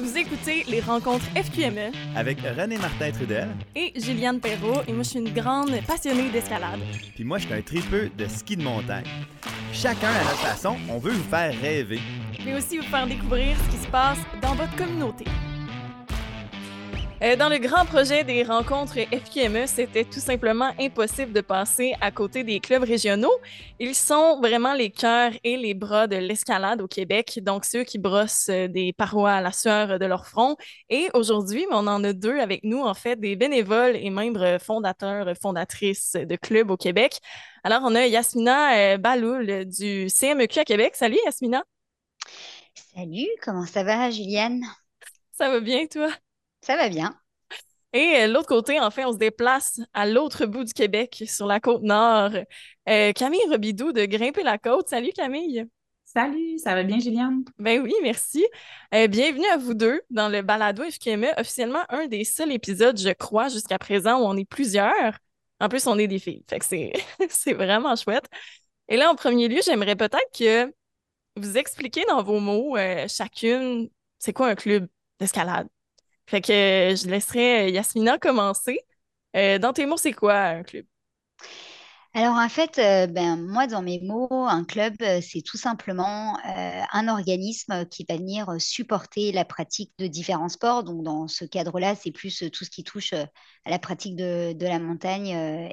Vous écoutez les rencontres FQME avec René Martin Trudel et Juliane Perrault et moi je suis une grande passionnée d'escalade. Puis moi je suis un tripeux de ski de montagne. Chacun à notre façon, on veut vous faire rêver. Mais aussi vous faire découvrir ce qui se passe dans votre communauté. Euh, dans le grand projet des rencontres FQME, c'était tout simplement impossible de passer à côté des clubs régionaux. Ils sont vraiment les cœurs et les bras de l'escalade au Québec, donc ceux qui brossent euh, des parois à la sueur de leur front. Et aujourd'hui, on en a deux avec nous, en fait, des bénévoles et membres fondateurs, fondatrices de clubs au Québec. Alors, on a Yasmina euh, Baloul du CMEQ à Québec. Salut, Yasmina. Salut, comment ça va, Juliane? Ça va bien, toi? Ça va bien. Et euh, l'autre côté, en fait, on se déplace à l'autre bout du Québec, sur la côte nord. Euh, Camille Robidou de Grimper la côte. Salut Camille. Salut, ça va bien, Juliane? Ben oui, merci. Euh, bienvenue à vous deux dans le balado FQME, officiellement un des seuls épisodes, je crois, jusqu'à présent où on est plusieurs. En plus, on est des filles, fait que c'est, c'est vraiment chouette. Et là, en premier lieu, j'aimerais peut-être que vous expliquiez dans vos mots, chacune, c'est quoi un club d'escalade? Fait que euh, je laisserai euh, Yasmina commencer. Euh, dans tes mots, c'est quoi un club? Alors en fait, ben, moi dans mes mots, un club, c'est tout simplement un organisme qui va venir supporter la pratique de différents sports. Donc dans ce cadre-là, c'est plus tout ce qui touche à la pratique de, la montagne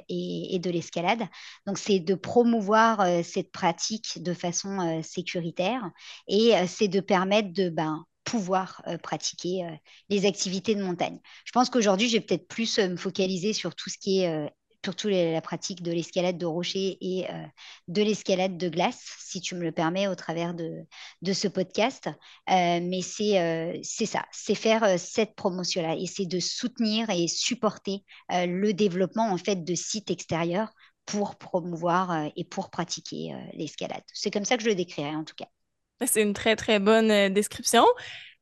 et, et, de l'escalade. Donc c'est de promouvoir cette pratique de façon sécuritaire et c'est de permettre de ben, pouvoir euh, pratiquer euh, les activités de montagne. Je pense qu'aujourd'hui, je vais peut-être plus euh, me focaliser sur tout ce qui est surtout la pratique de l'escalade de rocher et de l'escalade de glace, si tu me le permets, au travers de, de ce podcast. mais c'est c'est ça, c'est faire cette promotion-là et c'est de soutenir et supporter le développement en fait de sites extérieurs pour promouvoir et pour pratiquer l'escalade. C'est comme ça que je le décrirais en tout cas. C'est une très, très bonne euh, description.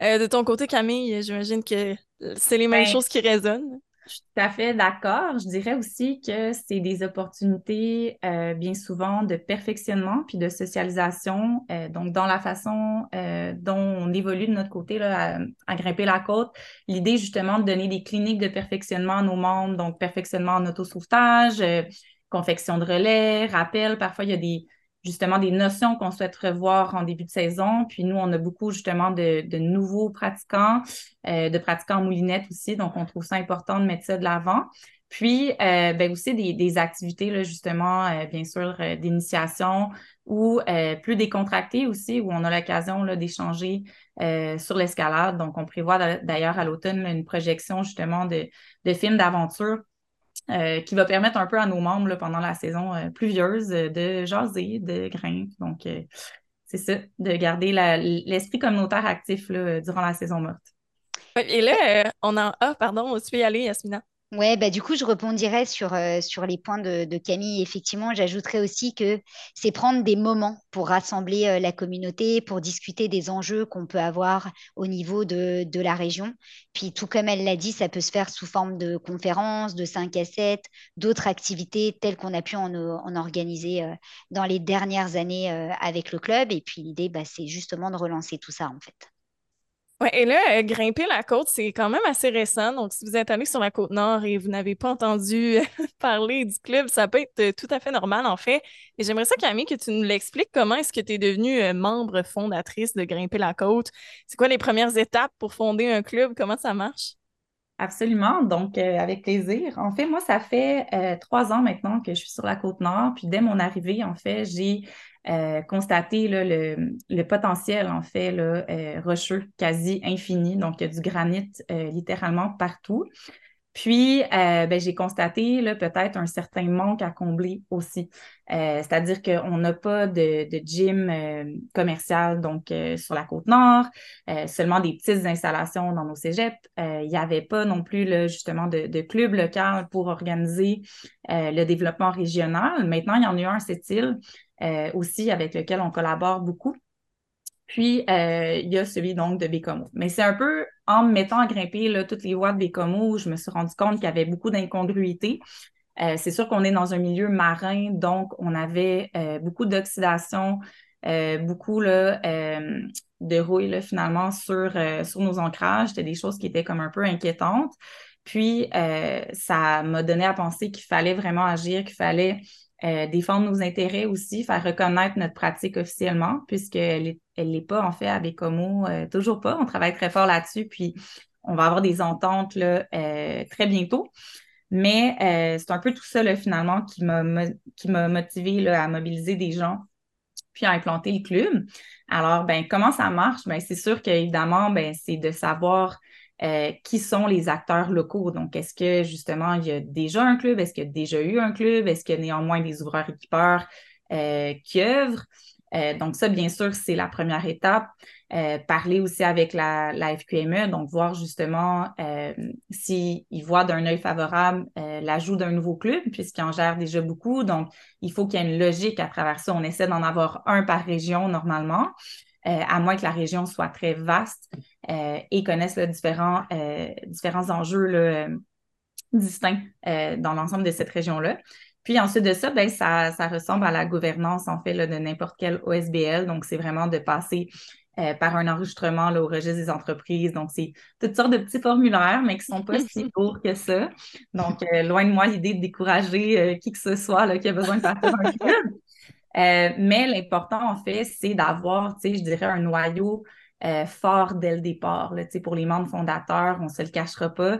Euh, de ton côté, Camille, j'imagine que c'est les mêmes ben, choses qui résonnent. Je suis tout à fait d'accord. Je dirais aussi que c'est des opportunités euh, bien souvent de perfectionnement puis de socialisation. donc, dans la façon dont on évolue de notre côté là, à, à, grimper la côte, l'idée justement de donner des cliniques de perfectionnement à nos membres, donc perfectionnement en autosauvetage, confection de relais, rappel. Parfois, il y a des, justement des notions qu'on souhaite revoir en début de saison. Puis nous, on a beaucoup justement de, nouveaux pratiquants, euh, de pratiquants en moulinette aussi. Donc, on trouve ça important de mettre ça de l'avant. Puis, euh, ben aussi des, activités, là, justement, euh, bien sûr, d'initiation ou plus décontractées aussi, où on a l'occasion d'échanger sur l'escalade. Donc, on prévoit d'ailleurs à l'automne une projection justement de films d'aventure euh, qui va permettre un peu à nos membres pendant la saison euh, pluvieuse euh, de jaser, de grimper. Donc, c'est ça, de garder l'esprit communautaire actif durant la saison morte. Et là, on a... Ah, pardon, tu peux y aller, Yasmina. Ouais, bah du coup, je rebondirais sur, euh, sur les points de, Camille. Effectivement, j'ajouterais aussi que c'est prendre des moments pour rassembler euh, la communauté, pour discuter des enjeux qu'on peut avoir au niveau de, de la région. Puis, tout comme elle l'a dit, ça peut se faire sous forme de conférences, de 5 à 7, d'autres activités telles qu'on a pu en, organiser euh, dans les dernières années avec le club. Et puis, l'idée, bah, c'est justement de relancer tout ça, en fait. Ouais, et là, euh, grimper la côte, c'est quand même assez récent. Donc, si vous êtes allé sur la côte nord et vous n'avez pas entendu parler du club, ça peut être euh, tout à fait normal, en fait. Et j'aimerais ça, Camille, que tu nous l'expliques. Comment est-ce que tu es devenue euh, membre fondatrice de Grimper la côte? C'est quoi les premières étapes pour fonder un club? Comment ça marche? Absolument, donc avec plaisir. En fait, moi, ça fait trois ans maintenant que je suis sur la côte nord. Puis dès mon arrivée, en fait, j'ai euh, constater le, potentiel, en fait, euh, rocheux, quasi infini. Donc, il y a du granit euh, littéralement partout. Puis, ben, j'ai constaté peut-être un certain manque à combler aussi. C'est-à-dire qu'on n'a pas de, gym commercial donc sur la côte nord, seulement des petites installations dans nos cégeps. Il n'y avait pas non plus justement de, de, club local pour organiser le développement régional. Maintenant, il y en a eu un cette île euh, aussi avec lequel on collabore beaucoup. Puis, euh, il y a celui donc de Bécomo. Mais c'est un peu en me mettant à grimper toutes les voies de Bécomo, je me suis rendu compte qu'il y avait beaucoup d'incongruités. Euh, c'est sûr qu'on est dans un milieu marin, donc on avait beaucoup d'oxydation beaucoup de rouille finalement sur, sur nos ancrages. C'était des choses qui étaient comme un peu inquiétantes. Puis, ça m'a donné à penser qu'il fallait vraiment agir, qu'il fallait défendre nos intérêts aussi, faire reconnaître notre pratique officiellement, puisqu'elle elle n'est pas en fait à Bécomo, toujours pas. On travaille très fort là-dessus, puis on va avoir des ententes là, très bientôt. Mais euh, c'est un peu tout ça, finalement, qui m'a, qui m'a motivé à mobiliser des gens puis à implanter le club. Alors, ben, comment ça marche? Ben, c'est sûr qu'évidemment, ben, c'est de savoir euh, qui sont les acteurs locaux. Donc, est-ce que justement, il y a déjà un club? Est-ce qu'il y a déjà eu un club? Est-ce qu'il y a néanmoins des ouvreurs équipeurs euh, qui œuvrent? donc, ça, bien sûr, c'est la première étape. Euh, parler aussi avec la, FQME, donc voir justement euh, s'ils voient d'un œil favorable euh, l'ajout d'un nouveau club, puisqu'ils en gèrent déjà beaucoup. Donc, il faut qu'il y ait une logique à travers ça. On essaie d'en avoir un par région normalement, à moins que la région soit très vaste et connaisse différents, différents enjeux distincts dans l'ensemble de cette région-là. Puis ensuite de ça, ben, ça, ça ressemble à la gouvernance en fait de n'importe quel OSBL. Donc, c'est vraiment de passer euh, par un enregistrement là, au registre des entreprises. Donc, c'est toutes sortes de petits formulaires, mais qui ne sont pas si lourds que ça. Donc, euh, loin de moi l'idée de décourager euh, qui que ce soit là, qui a besoin de partir un club. mais l'important, en fait, c'est d'avoir, je dirais, un noyau fort dès le départ. Là, pour les membres fondateurs, on ne se le cachera pas.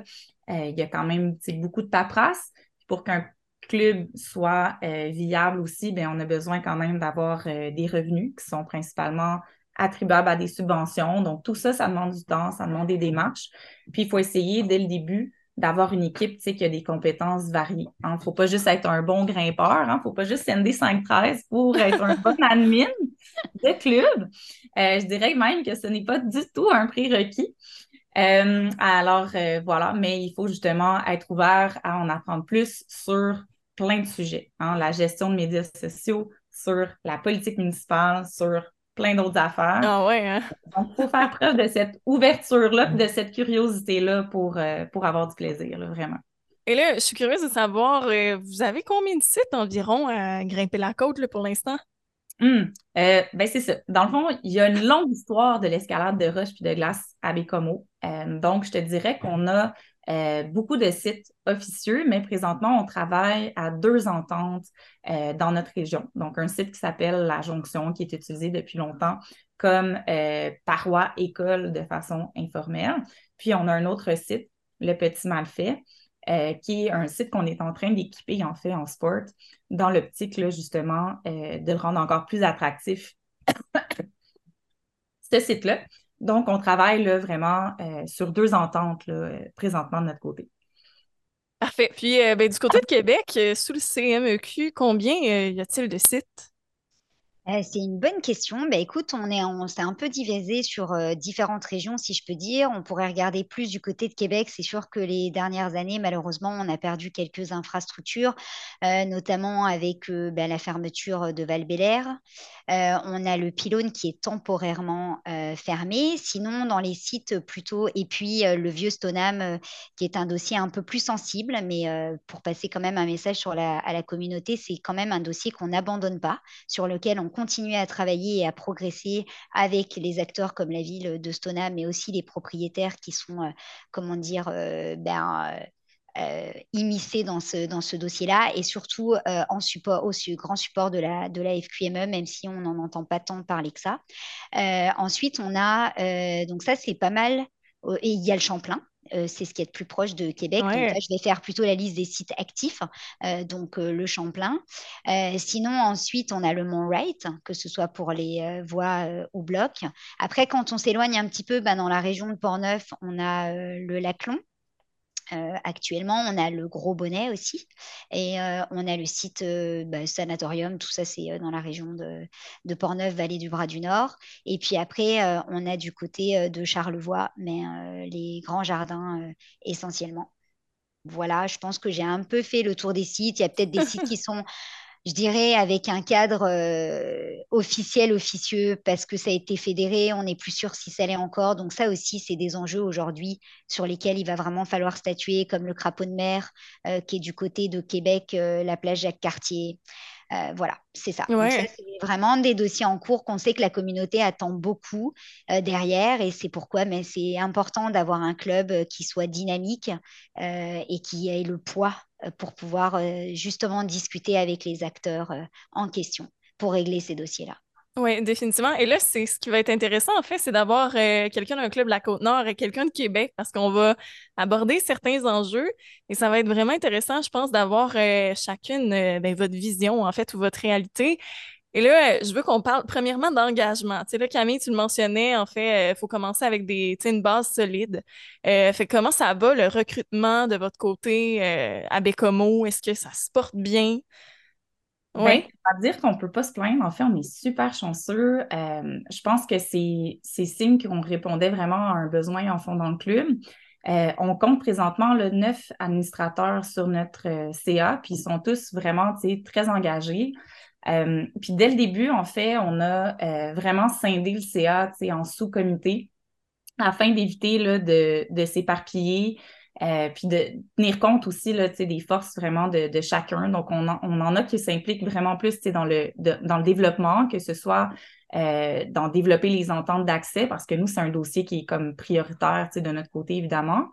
Il y a quand même beaucoup de paperasse. Pour qu'un club soit viable aussi, bien, on a besoin quand même d'avoir des revenus qui sont principalement attribuables à des subventions. Donc, tout ça, ça demande du temps, ça demande des démarches. Puis, il faut essayer dès le début d'avoir une équipe qui a des compétences variées. Il hein. ne faut pas juste être un bon grimpeur, il hein. ne faut pas juste ND 513 pour être un bon admin de club. Euh, je dirais même que ce n'est pas du tout un prérequis. Euh, alors, euh, voilà, mais il faut justement être ouvert à en apprendre plus sur plein de sujets. Hein. La gestion de médias sociaux, sur la politique municipale, sur plein d'autres affaires. Ah ouais, hein? Donc, il faut faire preuve de cette ouverture-là, de cette curiosité-là pour, euh, pour avoir du plaisir, vraiment. Et là, je suis curieuse de savoir, euh, vous avez combien de sites environ à grimper la côte pour l'instant? Hum, euh, ben c'est ça. Dans le fond, il y a une longue histoire de l'escalade de roches puis de glace à Bécomo. donc, je te dirais qu'on a euh, beaucoup de sites officieux, mais présentement, on travaille à deux ententes euh, dans notre région. Donc, un site qui s'appelle La Jonction, qui est utilisé depuis longtemps comme euh, paroi école de façon informelle. Puis, on a un autre site, Le Petit Malfait, qui est un site qu'on est en train d'équiper, en fait, en sport, dans l'optique, justement, de le rendre encore plus attractif. Ce site-là, donc, on travaille là, vraiment euh, sur deux ententes là, euh, présentement de notre côté. Parfait. Puis, euh, ben, du côté de Québec, sous le CMEQ, combien y a-t-il de sites? Euh, c'est une bonne question. Bah, écoute, on est, on s'est un peu divisé sur euh, différentes régions, si je peux dire. On pourrait regarder plus du côté de Québec. C'est sûr que les dernières années, malheureusement, on a perdu quelques infrastructures, euh, notamment avec bah, la fermeture de val on a le pylône qui est temporairement fermé. Sinon, dans les sites plutôt, et puis le vieux Stoneham, qui est un dossier un peu plus sensible, mais pour passer quand même un message sur la, à la communauté, c'est quand même un dossier qu'on n'abandonne pas, sur lequel on continuer à travailler et à progresser avec les acteurs comme la ville de Stoneham, mais aussi les propriétaires qui sont, euh, comment dire, euh, ben, euh, immiscés dans ce, dossier-là et surtout en support, au grand support de la, FQME, même si on n'en entend pas tant parler que ça. ensuite, on a, donc ça c'est pas mal, et il y a le Champlain, euh, c'est ce qui est le plus proche de Québec. Donc là, je vais faire plutôt la liste des sites actifs, euh, donc euh, le Champlain. sinon, ensuite, on a le Mont Wright, que ce soit pour les voies ou blocs. Après, quand on s'éloigne un petit peu, bah, dans la région de Portneuf, on a le Laclon. Euh, actuellement, on a le Gros Bonnet aussi et euh, on a le site euh, bah, Sanatorium, tout ça c'est dans la région de, de Portneuf, Vallée du Bras du Nord. Et puis après, on a du côté de Charlevoix, mais les grands jardins essentiellement. Voilà, je pense que j'ai un peu fait le tour des sites. Il y a peut-être des sites qui sont je dirais, avec un cadre euh, officiel, officieux, parce que ça a été fédéré, on n'est plus sûr si ça l'est encore. Donc ça aussi, c'est des enjeux aujourd'hui sur lesquels il va vraiment falloir statuer, comme le crapaud de mer, euh, qui est du côté de Québec, euh, la plage Jacques-Cartier. voilà, c'est ça. Ça, c'est vraiment des dossiers en cours qu'on sait que la communauté attend beaucoup derrière et c'est pourquoi mais c'est important d'avoir un club qui soit dynamique et qui ait le poids pour pouvoir justement discuter avec les acteurs en question pour régler ces dossiers-là. Oui, définitivement. Et là, c'est ce qui va être intéressant, en fait, c'est d'avoir euh, quelqu'un d'un club de la Côte-Nord et quelqu'un de Québec parce qu'on va aborder certains enjeux et ça va être vraiment intéressant, je pense, d'avoir euh, chacune euh, ben, votre vision, en fait, ou votre réalité. Et là, je veux qu'on parle premièrement d'engagement. Tu sais, là, Camille, tu le mentionnais, en fait, il faut commencer avec des, une base solide. fait comment ça va, le recrutement de votre côté à Bécomo? Est-ce que ça se porte bien? Oui. Ben, va dire qu'on ne peut pas se plaindre. En fait, on est super chanceux. Euh, je pense que c'est signe qu'on répondait vraiment à un besoin en fond dans le club. Euh, on compte présentement le neuf administrateurs sur notre euh, CA, puis ils sont tous vraiment très engagés. Puis dès le début, en fait, on a vraiment scindé le CA en sous-comités afin d'éviter de, de s'éparpiller, euh, puis de tenir compte aussi là, des forces vraiment de, de chacun. Donc, on en, on en a qui s'impliquent vraiment plus dans le, dans le développement, que ce soit euh, dans développer les ententes d'accès, parce que nous, c'est un dossier qui est comme prioritaire de notre côté, évidemment,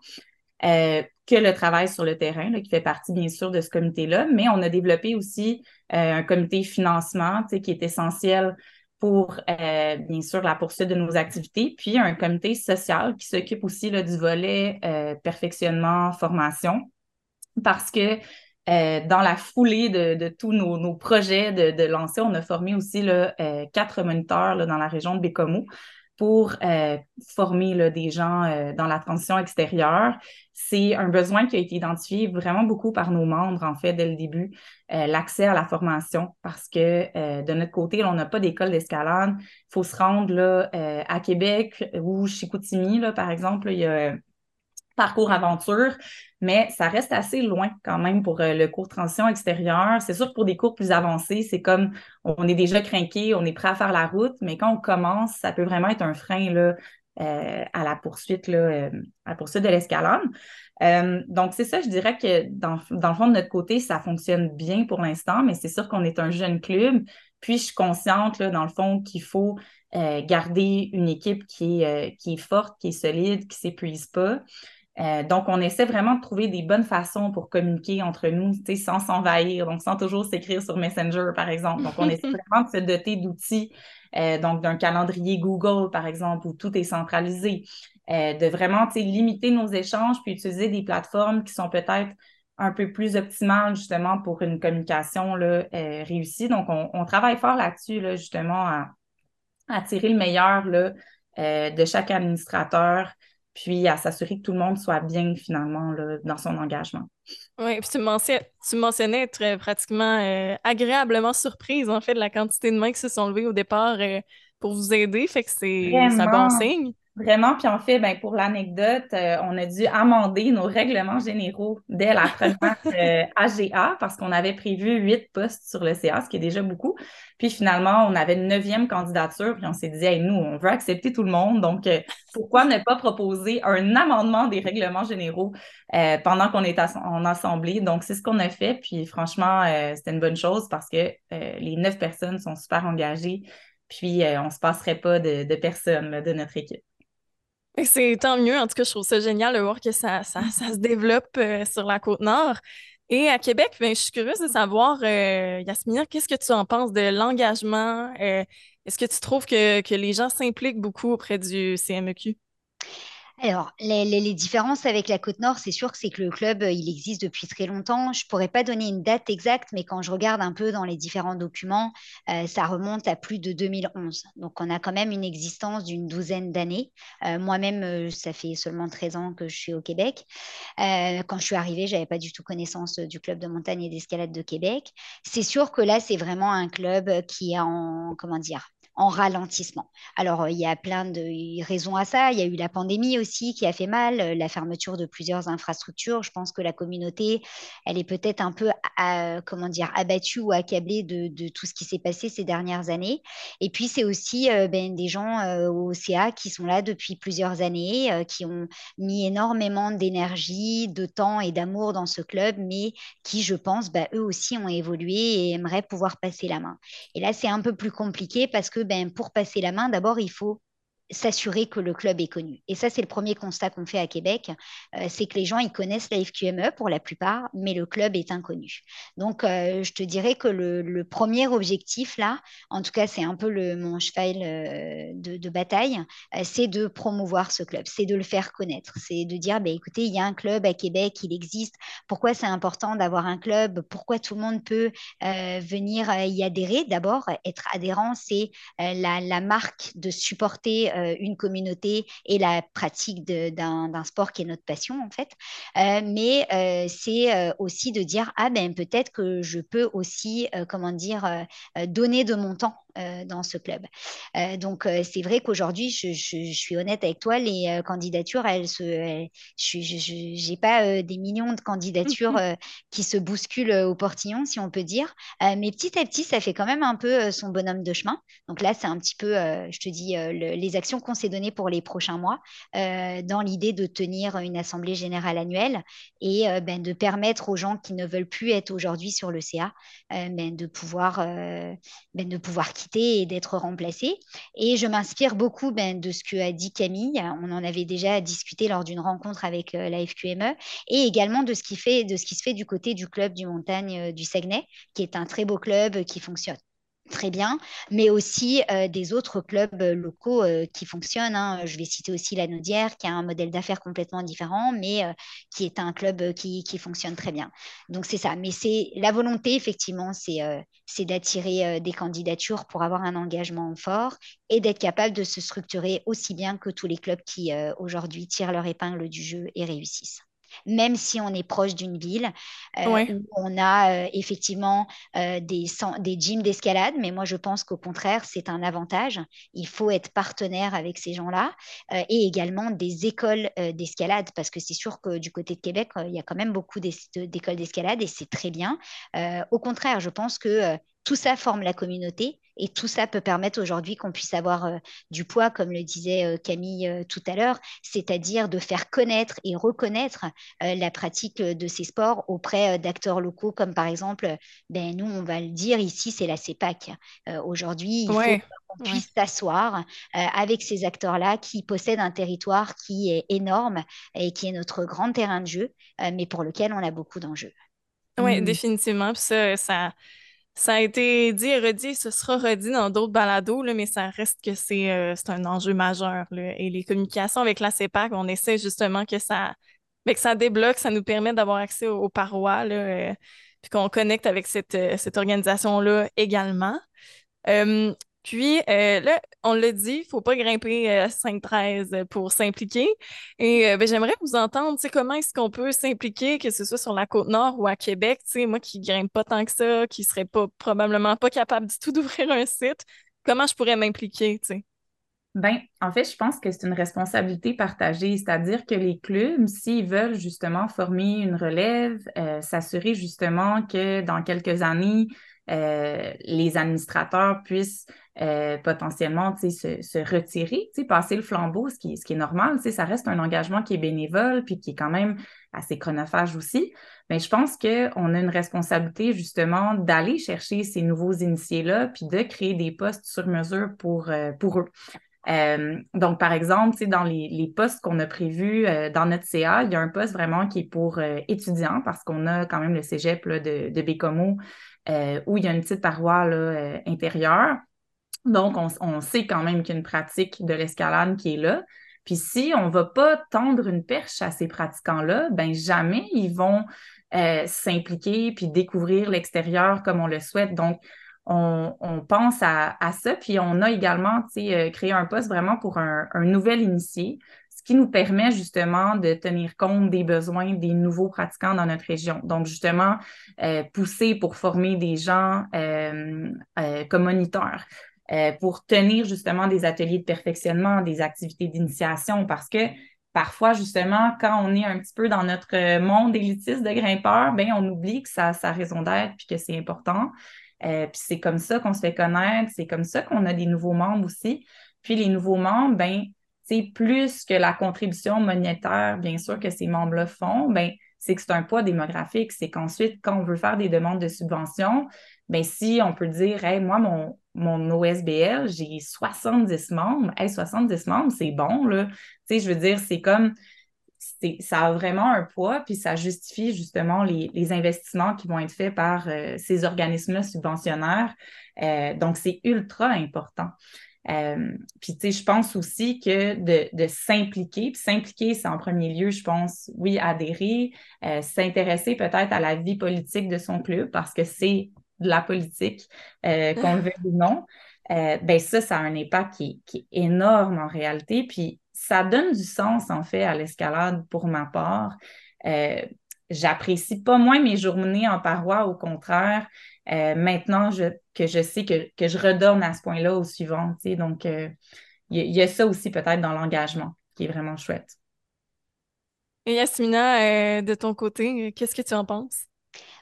euh, que le travail sur le terrain, qui fait partie, bien sûr, de ce comité-là. Mais on a développé aussi euh, un comité financement qui est essentiel pour, euh, bien sûr, la poursuite de nos activités, puis un comité social qui s'occupe aussi du volet perfectionnement, formation, parce que dans la foulée de, tous nos, projets de, lancer, on a formé aussi quatre moniteurs dans la région de Bécomo pour euh, former là, des gens euh, dans la transition extérieure. C'est un besoin qui a été identifié vraiment beaucoup par nos membres, en fait, dès le début, euh, l'accès à la formation, parce que de notre côté, on n'a pas d'école d'escalade. Il faut se rendre là, à Québec ou chez Coutimi, là, par exemple, il y a parcours aventure, mais ça reste assez loin quand même pour euh, le cours transition extérieure. C'est sûr que pour des cours plus avancés, c'est comme on est déjà craqué, on est prêt à faire la route, mais quand on commence, ça peut vraiment être un frein là, euh, à la poursuite, là, euh, à poursuite de l'escalade. donc, c'est ça, je dirais que dans, le fond de notre côté, ça fonctionne bien pour l'instant, mais c'est sûr qu'on est un jeune club. Puis, je suis consciente, dans le fond, qu'il faut garder une équipe qui est, qui est forte, qui est solide, qui ne s'épuise pas. Euh, donc, on essaie vraiment de trouver des bonnes façons pour communiquer entre nous, sans s'envahir, donc sans toujours s'écrire sur Messenger, par exemple. Donc, on essaie vraiment de se doter d'outils, euh, donc d'un calendrier Google, par exemple, où tout est centralisé, euh, de vraiment limiter nos échanges, puis utiliser des plateformes qui sont peut-être un peu plus optimales, justement, pour une communication là, réussie. Donc, on, travaille fort là-dessus, là, justement, à, à, tirer le meilleur là, de chaque administrateur, puis à s'assurer que tout le monde soit bien finalement là, dans son engagement. Oui, puis tu, mentionnais, tu mentionnais être euh, pratiquement euh, agréablement surprise en fait de la quantité de mains qui se sont levées au départ euh, pour vous aider, fait que c'est un bon signe. Vraiment, puis en fait, ben, pour l'anecdote, euh, on a dû amender nos règlements généraux dès la première AGA euh, parce qu'on avait prévu huit postes sur le CA, ce qui est déjà beaucoup. Puis finalement, on avait une neuvième candidature, puis on s'est dit, nous, on veut accepter tout le monde, donc euh, pourquoi ne pas proposer un amendement des règlements généraux pendant qu'on est en assemblée? Donc, c'est ce qu'on a fait, puis franchement, c'était une bonne chose parce que les neuf personnes sont super engagées, puis on ne se passerait pas de, de personnes de notre équipe. C'est tant mieux. En tout cas, je trouve ça génial de voir que ça, ça, se développe euh, sur la côte nord. Et à Québec, ben, je suis curieuse de savoir, euh, Yasmina, qu'est-ce que tu en penses de l'engagement? Euh, est-ce que tu trouves que, que les gens s'impliquent beaucoup auprès du CMEQ? Alors, les, différences avec la Côte-Nord, c'est sûr que c'est que le club, euh, il existe depuis très longtemps. Je ne pourrais pas donner une date exacte, mais quand je regarde un peu dans les différents documents, euh, ça remonte à plus de 2011. Donc, on a quand même une existence d'une douzaine d'années. Euh, moi-même, ça fait seulement 13 ans que je suis au Québec. quand je suis arrivée, je n'avais pas du tout connaissance du club de montagne et d'escalade de Québec. C'est sûr que là, c'est vraiment un club qui est en, comment dire, en ralentissement. Alors, il y a plein de raisons à ça. Il y a eu la pandémie aussi qui a fait mal, la fermeture de plusieurs infrastructures. Je pense que la communauté, elle est peut-être un peu, comment dire, abattue ou accablée de, tout ce qui s'est passé ces dernières années. Et puis, c'est aussi ben, des gens au CA qui sont là depuis plusieurs années, qui ont mis énormément d'énergie, de temps et d'amour dans ce club, mais qui, je pense, bah, eux aussi ont évolué et aimeraient pouvoir passer la main. Et là, c'est un peu plus compliqué parce que ben, pour passer la main, d'abord, il faut s'assurer que le club est connu. Et ça, c'est le premier constat qu'on fait à Québec, euh, c'est que les gens, ils connaissent la FQME pour la plupart, mais le club est inconnu. Donc, euh, je te dirais que le, premier objectif, là, en tout cas, c'est un peu mon cheval euh, de, bataille, c'est de promouvoir ce club, c'est de le faire connaître, c'est de dire, bah, écoutez, il y a un club à Québec, il existe, pourquoi c'est important d'avoir un club, pourquoi tout le monde peut venir y adhérer? D'abord, être adhérent, c'est la, marque de supporter euh, une communauté et la pratique d'un sport qui est notre passion en fait. Euh, mais euh, c'est aussi de dire ah ben peut-être que je peux aussi comment dire donner de mon temps dans ce club. Euh, donc, euh, c'est vrai qu'aujourd'hui, je, suis honnête avec toi, les candidatures, elles se, je n'ai pas des millions de candidatures qui se bousculent au portillon, si on peut dire. mais petit à petit, ça fait quand même un peu son bonhomme de chemin. Donc là, c'est un petit peu, je te dis, les actions qu'on s'est données pour les prochains mois, dans l'idée de tenir une assemblée générale annuelle et ben, de permettre aux gens qui ne veulent plus être aujourd'hui sur le CA ben, de pouvoir, ben, de pouvoir quitter et d'être remplacé. Et je m'inspire beaucoup ben, de ce que a dit Camille. On en avait déjà discuté lors d'une rencontre avec euh, la FQME et également de ce, qui fait, de ce qui se fait du côté du club du montagne euh, du Saguenay, qui est un très beau club qui fonctionne très bien, mais aussi euh, des autres clubs euh, locaux euh, qui fonctionnent. Hein. Je vais citer aussi la Naudière, qui a un modèle d'affaires complètement différent, mais qui est un club qui, qui fonctionne très bien. Donc c'est ça. Mais c'est la volonté, effectivement, c'est d'attirer des candidatures pour avoir un engagement fort et d'être capable de se structurer aussi bien que tous les clubs qui aujourd'hui tirent leur épingle du jeu et réussissent même si on est proche d'une ville euh, où on a euh, effectivement euh, des, des gyms d'escalade. Mais moi, je pense qu'au contraire, c'est un avantage. Il faut être partenaire avec ces gens-là et également des écoles d'escalade parce que c'est sûr que du côté de Québec, il y a quand même beaucoup d'écoles d'escalade et c'est très bien. au contraire, je pense que tout ça forme la communauté et tout ça peut permettre aujourd'hui qu'on puisse avoir euh, du poids, comme le disait euh, Camille euh, tout à l'heure, c'est-à-dire de faire connaître et reconnaître la pratique de ces sports auprès d'acteurs locaux, comme par exemple, ben, nous, on va le dire ici, c'est la CEPAC. aujourd'hui, il faut qu'on puisse s'asseoir avec ces acteurs-là qui possèdent un territoire qui est énorme et qui est notre grand terrain de jeu, mais pour lequel on a beaucoup d'enjeux. Oui, mmh. définitivement. Puis ça, ça ça a été dit et redit, ce sera redit dans d'autres balados, là, mais ça reste que c'est euh, un enjeu majeur. Là. Et les communications avec la CEPAC, on essaie justement que ça, ben, que ça débloque, ça nous permet d'avoir accès aux, parois, là, euh, puis qu'on connecte avec cette, euh, cette organisation-là également. Puis euh, là, on l'a dit, il ne faut pas grimper à 5-13 pour s'impliquer. Et euh, ben, j'aimerais vous entendre, comment est-ce qu'on peut s'impliquer, que ce soit sur la côte nord ou à Québec, moi qui ne grimpe pas tant que ça, qui ne serais pas, probablement pas capable du tout d'ouvrir un site, comment je pourrais m'impliquer? Ben, en fait, je pense que c'est une responsabilité partagée, c'est-à-dire que les clubs, s'ils veulent justement former une relève, euh, s'assurer justement que dans quelques années, les administrateurs puissent euh, potentiellement se, se retirer, passer le flambeau, ce qui, est normal. Ça reste un engagement qui est bénévole puis qui est quand même assez chronophage aussi. Mais je pense qu'on a une responsabilité justement d'aller chercher ces nouveaux initiés-là puis de créer des postes sur mesure pour, euh, pour eux. Euh, donc, par exemple, dans les, les postes qu'on a prévus dans notre CA, il y a un poste vraiment qui est pour étudiants parce qu'on a quand même le cégep là, de, de Bécomo où il y a une petite paroi là, intérieure. Donc, on, sait quand même qu'il y a une pratique de l'escalade qui est là. Puis si on ne va pas tendre une perche à ces pratiquants-là, ben jamais ils vont euh, s'impliquer puis découvrir l'extérieur comme on le souhaite. Donc, on, pense à, ça. Puis on a également euh, créé un poste vraiment pour un, nouvel initié, qui nous permet justement de tenir compte des besoins des nouveaux pratiquants dans notre région. Donc, justement, euh, pousser pour former des gens comme moniteurs. pour tenir justement des ateliers de perfectionnement, des activités d'initiation, parce que parfois, justement, quand on est un petit peu dans notre monde élitiste de grimpeurs, ben, on oublie que ça a sa raison d'être puis que c'est important. puis c'est comme ça qu'on se fait connaître, c'est comme ça qu'on a des nouveaux membres aussi. Puis les nouveaux membres, ben, c'est plus que la contribution monétaire, bien sûr, que ces membres-là font, ben, c'est que c'est un poids démographique. C'est qu'ensuite, quand on veut faire des demandes de subvention, ben, si on peut dire, hey, moi, mon, mon OSBL, j'ai 70 membres. Hey, 70 membres, c'est bon, là. Je veux dire, c'est comme, ça a vraiment un poids, puis ça justifie justement les, les investissements qui vont être faits par euh, ces organismes-là subventionnaires. Euh, donc, c'est ultra important. Euh, puis, tu sais, je pense aussi que de, de s'impliquer, puis s'impliquer, c'est en premier lieu, je pense, oui, adhérer, euh, s'intéresser peut-être à la vie politique de son club, parce que c'est de la politique, euh, qu'on le veuille ou non. ben ça, ça a un impact qui, qui, est énorme en réalité. Puis, ça donne du sens, en fait, à l'escalade pour ma part. J'apprécie pas moins mes journées en paroi, au contraire. Euh, maintenant que je sais que, je redonne à ce point-là au suivant. Donc, euh, il y, a ça aussi peut-être dans l'engagement qui est vraiment chouette. Et Yasmina, euh, de ton côté, qu'est-ce que tu en penses?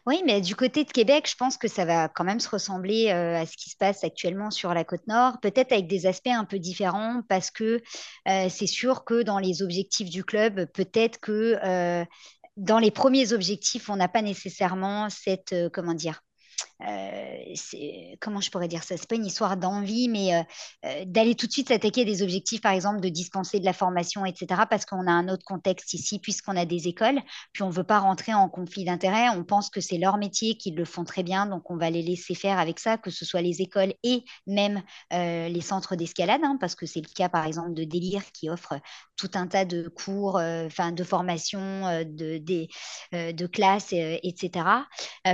Oui, mais du côté de Québec, je pense que ça va quand même se ressembler à ce qui se passe actuellement sur la côte nord, peut-être avec des aspects un peu différents, parce que c'est sûr que dans les objectifs du club, peut-être que dans les premiers objectifs, on n'a pas nécessairement cette, comment dire, euh, comment je pourrais dire ça? C'est pas une histoire d'envie, mais euh, euh, d'aller tout de suite s'attaquer des objectifs, par exemple, de dispenser de la formation, etc. Parce qu'on a un autre contexte ici, puisqu'on a des écoles, puis on ne veut pas rentrer en conflit d'intérêts. On pense que c'est leur métier, qu'ils le font très bien, donc on va les laisser faire avec ça, que ce soit les écoles et même les centres d'escalade, hein, parce que c'est le cas, par exemple, de Délire qui offre tout un tas de cours, enfin de formation, de, de classes, etc.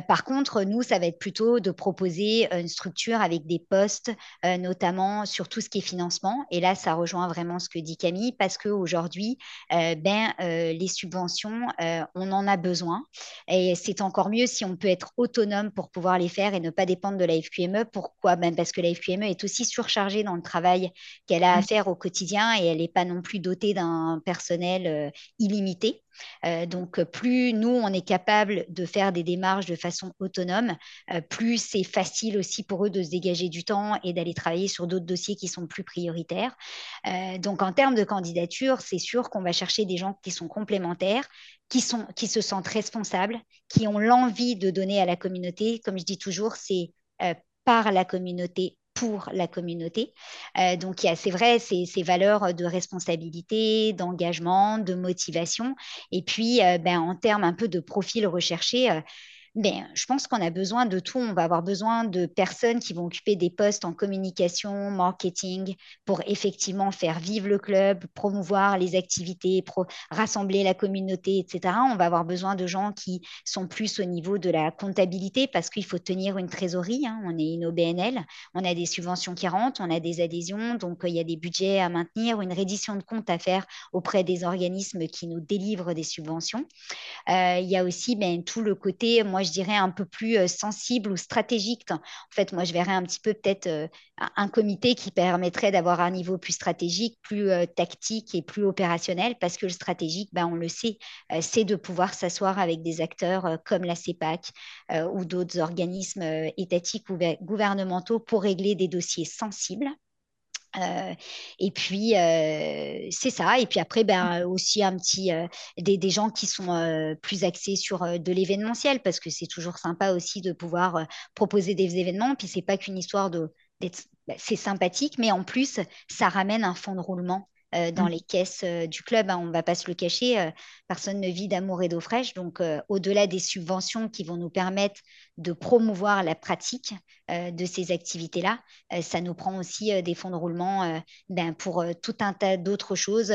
par contre, nous, ça va être plutôt de proposer euh, une structure avec des postes, euh, notamment sur tout ce qui est financement. Et là, ça rejoint vraiment ce que dit Camille, parce qu'aujourd'hui, euh, ben, les subventions, on en a besoin. Et c'est encore mieux si on peut être autonome pour pouvoir les faire et ne pas dépendre de la FQME. Pourquoi? Ben, Parce que la FQME est aussi surchargée dans le travail qu'elle a à mmh. faire au quotidien et elle n'est pas non plus dotée d'un personnel illimité. Euh, donc, plus nous, on est capable de faire des démarches de façon autonome, euh, plus c'est facile aussi pour eux de se dégager du temps et d'aller travailler sur d'autres dossiers qui sont plus prioritaires. Euh, donc, en termes de candidature, c'est sûr qu'on va chercher des gens qui sont complémentaires, qui, sont, qui se sentent responsables, qui ont l'envie de donner à la communauté. Comme je dis toujours, c'est par la communauté pour la communauté. Euh, donc, c'est vrai, ces, valeurs de responsabilité, d'engagement, de motivation. Et puis, euh, ben, en termes un peu de profil recherché, euh, ben, je pense qu'on a besoin de tout. On va avoir besoin de personnes qui vont occuper des postes en communication, marketing, pour effectivement faire vivre le club, promouvoir les activités, rassembler la communauté, etc. On va avoir besoin de gens qui sont plus au niveau de la comptabilité parce qu'il faut tenir une trésorerie. Hein. On est une OBNL, on a des subventions qui rentrent, on a des adhésions, donc euh, il y a des budgets à maintenir, une reddition de comptes à faire auprès des organismes qui nous délivrent des subventions. Euh, il y a aussi ben, tout le côté, moi je dirais, un peu plus euh, sensible ou stratégique. En fait, moi, je verrais un petit peu peut-être euh, un comité qui permettrait d'avoir un niveau plus stratégique, plus euh, tactique et plus opérationnel, parce que le stratégique, ben, on le sait, c'est de pouvoir s'asseoir avec des acteurs comme la CEPAC ou d'autres organismes étatiques ou gouvernementaux pour régler des dossiers sensibles. Euh, et puis, euh, c'est ça. Et puis après, ben, aussi un petit, euh, des, des, gens qui sont plus axés sur de l'événementiel, parce que c'est toujours sympa aussi de pouvoir proposer des événements. Puis, c'est pas qu'une histoire de. Ben, c'est sympathique, mais en plus, ça ramène un fonds de roulement. dans mmh. les caisses du club. Hein, on ne va pas se le cacher, personne ne vit d'amour et d'eau fraîche. Donc, au-delà des subventions qui vont nous permettre de promouvoir la pratique euh, de ces activités-là. Euh, ça nous prend aussi euh, des fonds de roulement ben, pour tout un tas d'autres choses.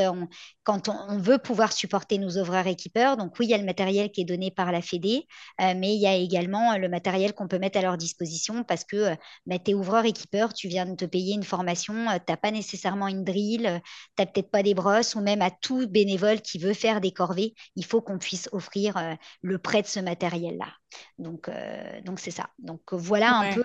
quand on, veut pouvoir supporter nos ouvreurs équipeurs, donc oui, il y a le matériel qui est donné par la Fédé, mais il y a également le matériel qu'on peut mettre à leur disposition parce que ben, tu es ouvreur équipeur, tu viens de te payer une formation, tu n'as pas nécessairement une drill, tu n'as peut-être pas des brosses ou même à tout bénévole qui veut faire des corvées, il faut qu'on puisse offrir le prêt de ce matériel-là. Donc, donc c'est ça. Donc voilà un peu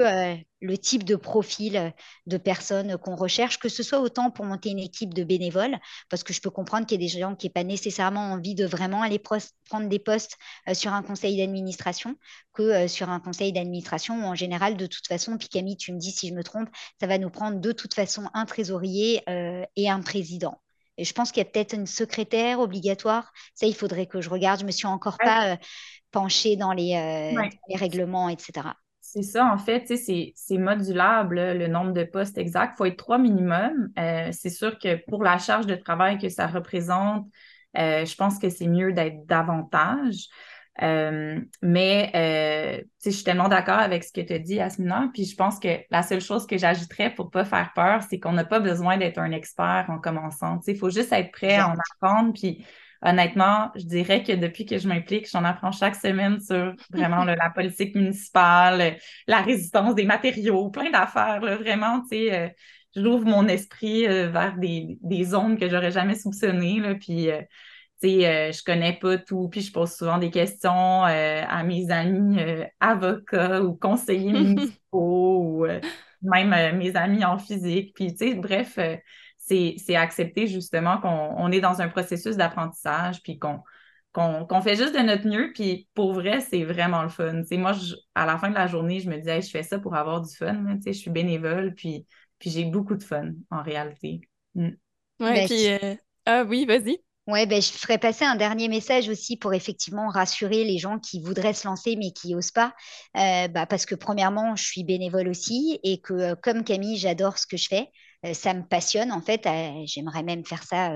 le type de profil de personnes qu'on recherche, que ce soit autant pour monter une équipe de bénévoles, parce que je peux comprendre qu'il y a des gens qui n'ont pas nécessairement envie de vraiment aller prendre des postes sur un conseil d'administration, que sur un conseil d'administration où en général, de toute façon, puis Camille, tu me dis si je me trompe, ça va nous prendre de toute façon un trésorier et un président. Et je pense qu'il y a peut-être une secrétaire obligatoire. Ça, il faudrait que je regarde. Je me suis encore pas penchée dans les, les règlements, etc. C'est ça, en fait, c'est modulable, le nombre de postes exacts. Il faut être trois minimum. Euh, c'est sûr que pour la charge de travail que ça représente, euh, je pense que c'est mieux d'être davantage. Euh, mais je suis tellement d'accord avec ce que tu as dit, Asmina. Puis je pense que la seule chose que j'ajouterais pour ne pas faire peur, c'est qu'on n'a pas besoin d'être un expert en commençant. Il faut juste être prêt à en apprendre. Puis honnêtement, je dirais que depuis que je m'implique, j'en apprends chaque semaine sur vraiment la politique municipale, la résistance des matériaux, plein d'affaires. Vraiment, tu sais, euh, j'ouvre mon esprit euh, vers des, des, zones que j'aurais jamais soupçonnées. Là, puis, euh, tu sais, je connais pas tout, puis je pose souvent des questions à mes amis avocats ou conseillers municipaux ou même mes amis en physique. Puis, tu sais, bref c'est accepter justement qu'on est dans un processus d'apprentissage, puis qu'on qu'on fait juste de notre mieux, puis pour vrai, c'est vraiment le fun. moi, à la fin de la journée, je me disais, je fais ça pour avoir du fun. je suis bénévole, puis, puis j'ai beaucoup de fun en réalité. Mm. Ouais, puis, euh, ah oui, vas-y. Ouais, ben, je ferais passer un dernier message aussi pour effectivement rassurer les gens qui voudraient se lancer mais qui n'osent pas. Euh, bah, parce que premièrement, je suis bénévole aussi et que euh, comme Camille, j'adore ce que je fais. Euh, ça me passionne en fait. J'aimerais même faire ça,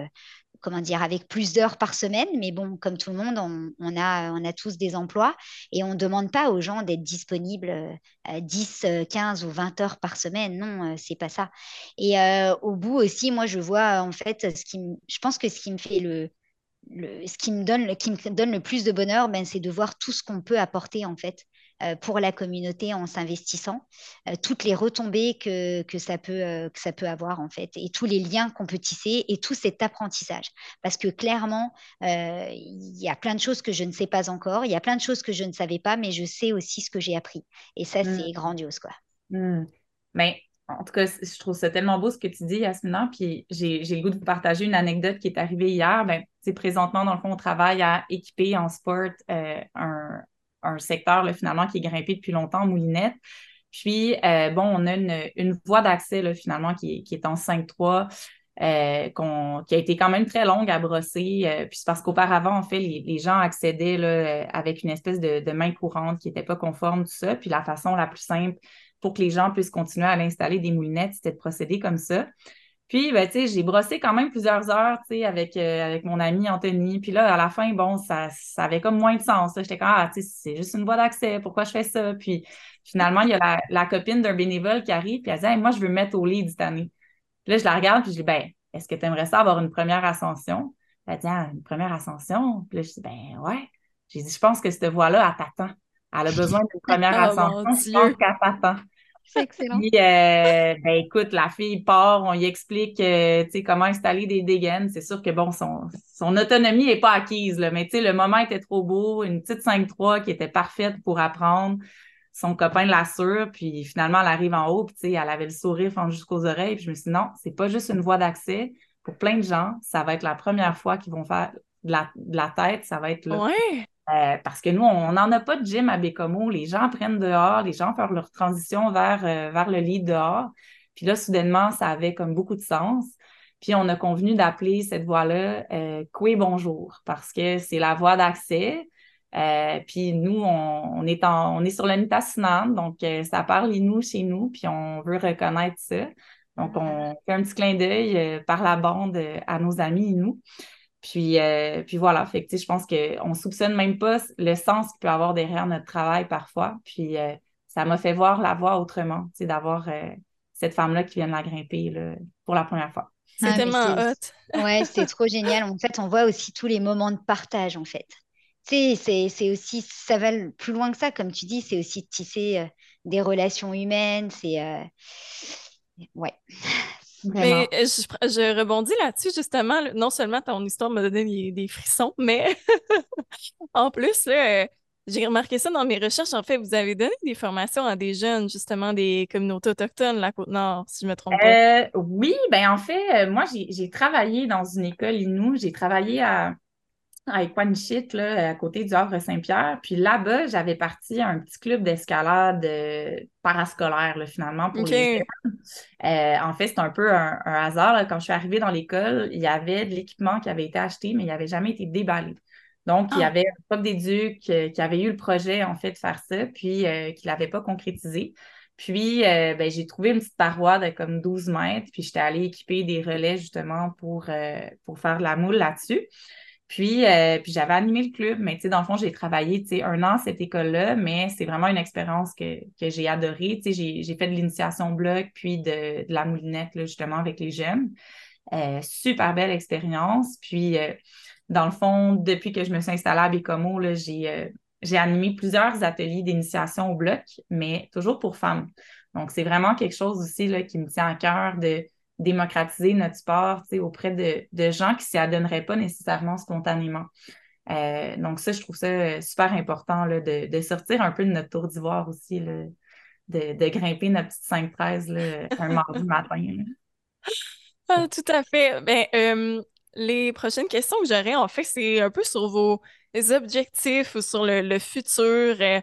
comment dire, avec plus d'heures par semaine. Mais bon, comme tout le monde, on, a, on a tous des emplois et on ne demande pas aux gens d'être disponibles 10, 15 ou 20 heures par semaine. Non, c'est pas ça. Et au bout aussi, moi, je vois en fait, ce qui je pense que ce qui me fait le, ce qui me donne le, qui me donne le plus de bonheur, ben, c'est de voir tout ce qu'on peut apporter en fait euh, pour la communauté en s'investissant, euh, toutes les retombées que, que, ça peut, euh, que ça peut avoir en fait, et tous les liens qu'on peut tisser et tout cet apprentissage. Parce que clairement, il y a plein de choses que je ne sais pas encore, il y a plein de choses que je ne savais pas, mais je sais aussi ce que j'ai appris. Et ça, c'est mmh. grandiose, quoi. Mmh. Mais en tout cas, je trouve ça tellement beau ce que tu dis, Yasmina. Puis j'ai le goût de vous partager une anecdote qui est arrivée hier. Ben, présentement, dans le fond, on travaille à équiper en sport un, un secteur finalement qui est grimpé depuis longtemps, Moulinette. Puis, euh, bon, on a une, voie d'accès finalement qui, est en 5-3. Euh, qui a été quand même très longue à brosser. Euh, puis c'est parce qu'auparavant, en fait, les, gens accédaient avec une espèce de, main courante qui n'était pas conforme, tout ça. Puis la façon la plus simple pour que les gens puissent continuer à l'installer des moulinettes, c'était de procéder comme ça. Puis, ben, tu sais, j'ai brossé quand même plusieurs heures, tu sais, avec, euh, avec mon ami Anthony. Puis là, à la fin, bon, ça, ça avait comme moins de sens. J'étais comme, ah, tu sais, c'est juste une voie d'accès, pourquoi je fais ça? Puis finalement, il y a la, copine d'un bénévole qui arrive, puis elle dit, moi, je veux mettre au lit cette année. Puis là, je la regarde, puis je dis, ben, est-ce que tu aimerais ça avoir une première ascension? Elle dit, ah, une première ascension? Puis là, je dis, ben, ouais. J'ai dit, je pense que cette voie-là, elle t'attend. Elle a besoin d'une première oh, ascension. Je pense qu'elle t'attend. C'est excellent. Puis, euh, ben, écoute, la fille part, on lui explique euh, comment installer des dégaines. C'est sûr que bon, son, son autonomie n'est pas acquise, là, mais le moment était trop beau, une petite 5-3 qui était parfaite pour apprendre. Son copain l'assure, puis finalement, elle arrive en haut, puis elle avait le sourire jusqu'aux oreilles. Puis je me suis dit, non, c'est pas juste une voie d'accès. Pour plein de gens, ça va être la première fois qu'ils vont faire de la, de la tête, ça va être là. Ouais. Euh, parce que nous, on n'en a pas de gym à Bécomo. Les gens prennent dehors, les gens font leur transition vers, euh, vers le lit dehors. Puis là, soudainement, ça avait comme beaucoup de sens. Puis on a convenu d'appeler cette voie-là euh, Bonjour parce que c'est la voie d'accès. Euh, puis nous, on, est en, on est sur le donc ça parle nous chez nous, puis on veut reconnaître ça. Donc, on fait un petit clin d'œil par la bande à nos amis nous. Puis, euh, puis voilà, fait je pense qu'on ne soupçonne même pas le sens qu'il peut avoir derrière notre travail parfois. Puis euh, ça m'a fait voir la voie autrement, d'avoir euh, cette femme-là qui vient de la grimper pour la première fois. C'est ah, tellement hot. ouais, c'est trop génial. En fait, on voit aussi tous les moments de partage, en fait. Tu sais, c'est aussi, ça va plus loin que ça, comme tu dis, c'est aussi de tisser des relations humaines, c'est... Ouais, mais euh, je, rebondis là-dessus, justement. Non seulement ton histoire m'a donné des, frissons, mais en plus, euh, j'ai remarqué ça dans mes recherches. En fait, vous avez donné des formations à des jeunes, justement, des communautés autochtones, la Côte-Nord, si je me trompe pas. Euh, oui, ben en fait, moi, j'ai travaillé dans une école Inou. J'ai travaillé à, à Equanichit, là, à côté du Havre-Saint-Pierre. Puis là-bas, j'avais parti à un petit club d'escalade euh, parascolaire, là, finalement, pour les en fait, c'est un peu un, hasard. Quand je suis arrivée dans l'école, il y avait de l'équipement qui avait été acheté, mais il n'avait jamais été déballé. Donc, il y ah. avait un prof d'éduc euh, qui avait eu le projet, en fait, de faire ça, puis euh, qui ne l'avait pas concrétisé. Puis, euh, ben, j'ai trouvé une petite paroi de comme 12 mètres, puis j'étais allée équiper des relais justement pour, pour faire de la moule là-dessus. Puis, puis j'avais animé le club, mais tu sais, dans le fond, j'ai travaillé, un an à cette école-là, mais c'est vraiment une expérience que, j'ai adorée. Tu sais, j'ai fait de l'initiation bloc, puis de, la moulinette, justement, avec les jeunes. super belle expérience. Puis, dans le fond, depuis que je me suis installée à Bécomo, j'ai, euh, j'ai animé plusieurs ateliers d'initiation au bloc, mais toujours pour femmes. Donc, c'est vraiment quelque chose aussi là, qui me tient à cœur de démocratiser notre sport auprès de, de, gens qui ne s'y adonneraient pas nécessairement spontanément. Euh, donc, ça, je trouve ça euh, super important là, de, de, sortir un peu de notre tour d'ivoire aussi, là, de, de, grimper notre petite 5-13 un mardi matin. Ah, tout à fait. Ben, les prochaines questions que j'aurais, en fait, c'est un peu sur vos objectifs ou sur le, futur. Euh,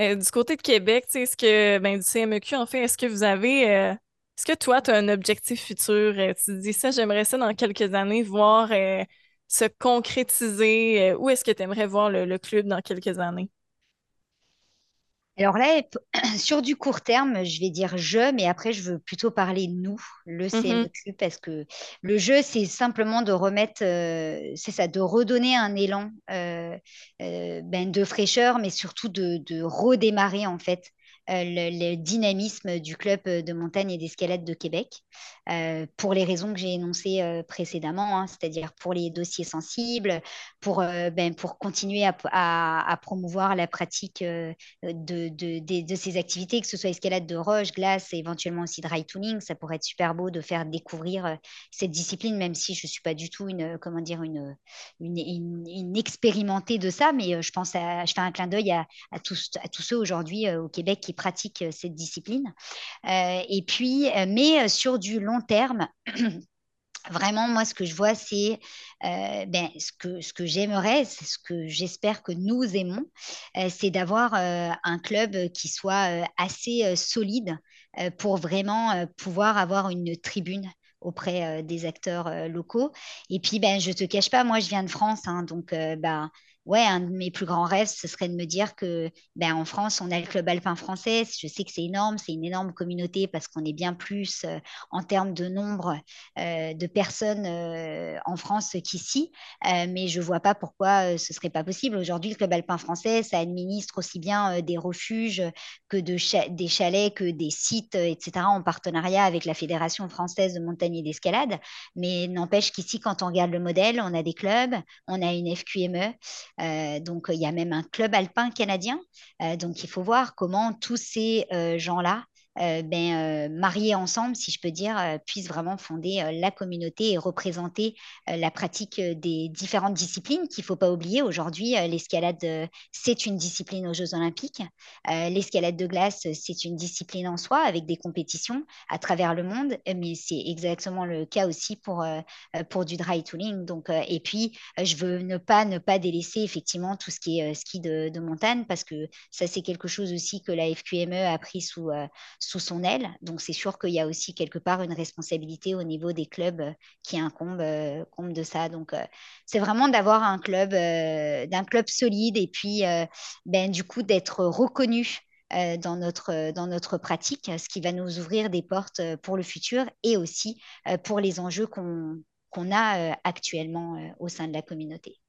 euh, du côté de Québec, est-ce que, ben, du CMEQ, en fait, est-ce que vous avez, euh, est-ce que toi, tu as un objectif futur? tu te dis ça, j'aimerais ça dans quelques années, voir se concrétiser. où est-ce que tu aimerais voir le club dans quelques années? Alors là, sur du court terme, je vais dire je, mais après, je veux plutôt parler nous, le CMQ, mmh parce que le jeu, c'est simplement de remettre, euh, c'est ça, de redonner un élan euh, euh, ben, de fraîcheur, mais surtout de, de redémarrer, en fait, euh, le, dynamisme du club euh, de montagne et d'escalade de Québec, euh, pour les raisons que j'ai énoncées précédemment, hein, c'est-à-dire pour les dossiers sensibles, pour, ben, pour continuer à, promouvoir la pratique de, de, ces activités, que ce soit escalade de roche, glace et éventuellement aussi dry tuning. Ça pourrait être super beau de faire découvrir cette discipline, même si je ne suis pas du tout une, comment dire, une, une, expérimentée de ça, mais je pense à, je fais un clin d'œil à, à, tous, à tous ceux aujourd'hui au Québec qui pratiquent euh, cette discipline. Euh, et puis, euh, mais sur du long terme, Vraiment, moi, ce que je vois, c'est ben, ce que, ce que j'aimerais, c'est ce que j'espère que nous aimons, c'est d'avoir un club qui soit assez solide pour vraiment pouvoir avoir une tribune auprès des acteurs locaux. Et puis, ben, je ne te cache pas, moi, je viens de France, hein, donc ben, ouais, un de mes plus grands rêves, ce serait de me dire que ben, en France, on a le club alpin français. Je sais que c'est énorme, c'est une énorme communauté parce qu'on est bien plus euh, en termes de nombre euh, de personnes euh, en France qu'ici. mais je ne vois pas pourquoi ce ne serait pas possible. Aujourd'hui, le club alpin français, ça administre aussi bien des refuges que de des chalets, que des sites, etc., en partenariat avec la Fédération française de montagne et d'escalade. Mais n'empêche qu'ici, quand on regarde le modèle, on a des clubs, on a une FQME. Euh, donc, il y a même un club alpin canadien. Euh, donc, il faut voir comment tous ces euh, gens-là euh, ben, euh, mariés ensemble, si je peux dire, euh, puissent vraiment fonder la communauté et représenter la pratique des différentes disciplines qu'il ne faut pas oublier. Aujourd'hui, l'escalade, c'est une discipline aux Jeux olympiques. l'escalade de glace, c'est une discipline en soi avec des compétitions à travers le monde, mais c'est exactement le cas aussi pour, pour du dry tooling. Donc, et puis, je veux ne pas, ne pas délaisser effectivement tout ce qui est ski de montagne parce que ça, c'est quelque chose aussi que la FQME a pris sous sous son aile. Donc, c'est sûr qu'il y a aussi quelque part une responsabilité au niveau des clubs euh, qui incombe, euh, de ça. Donc, euh, c'est vraiment d'avoir un club, d'un club solide et puis, ben, du coup, d'être reconnu. dans, notre, dans notre pratique, ce qui va nous ouvrir des portes pour le futur et aussi pour les enjeux qu'on a actuellement au sein de la communauté.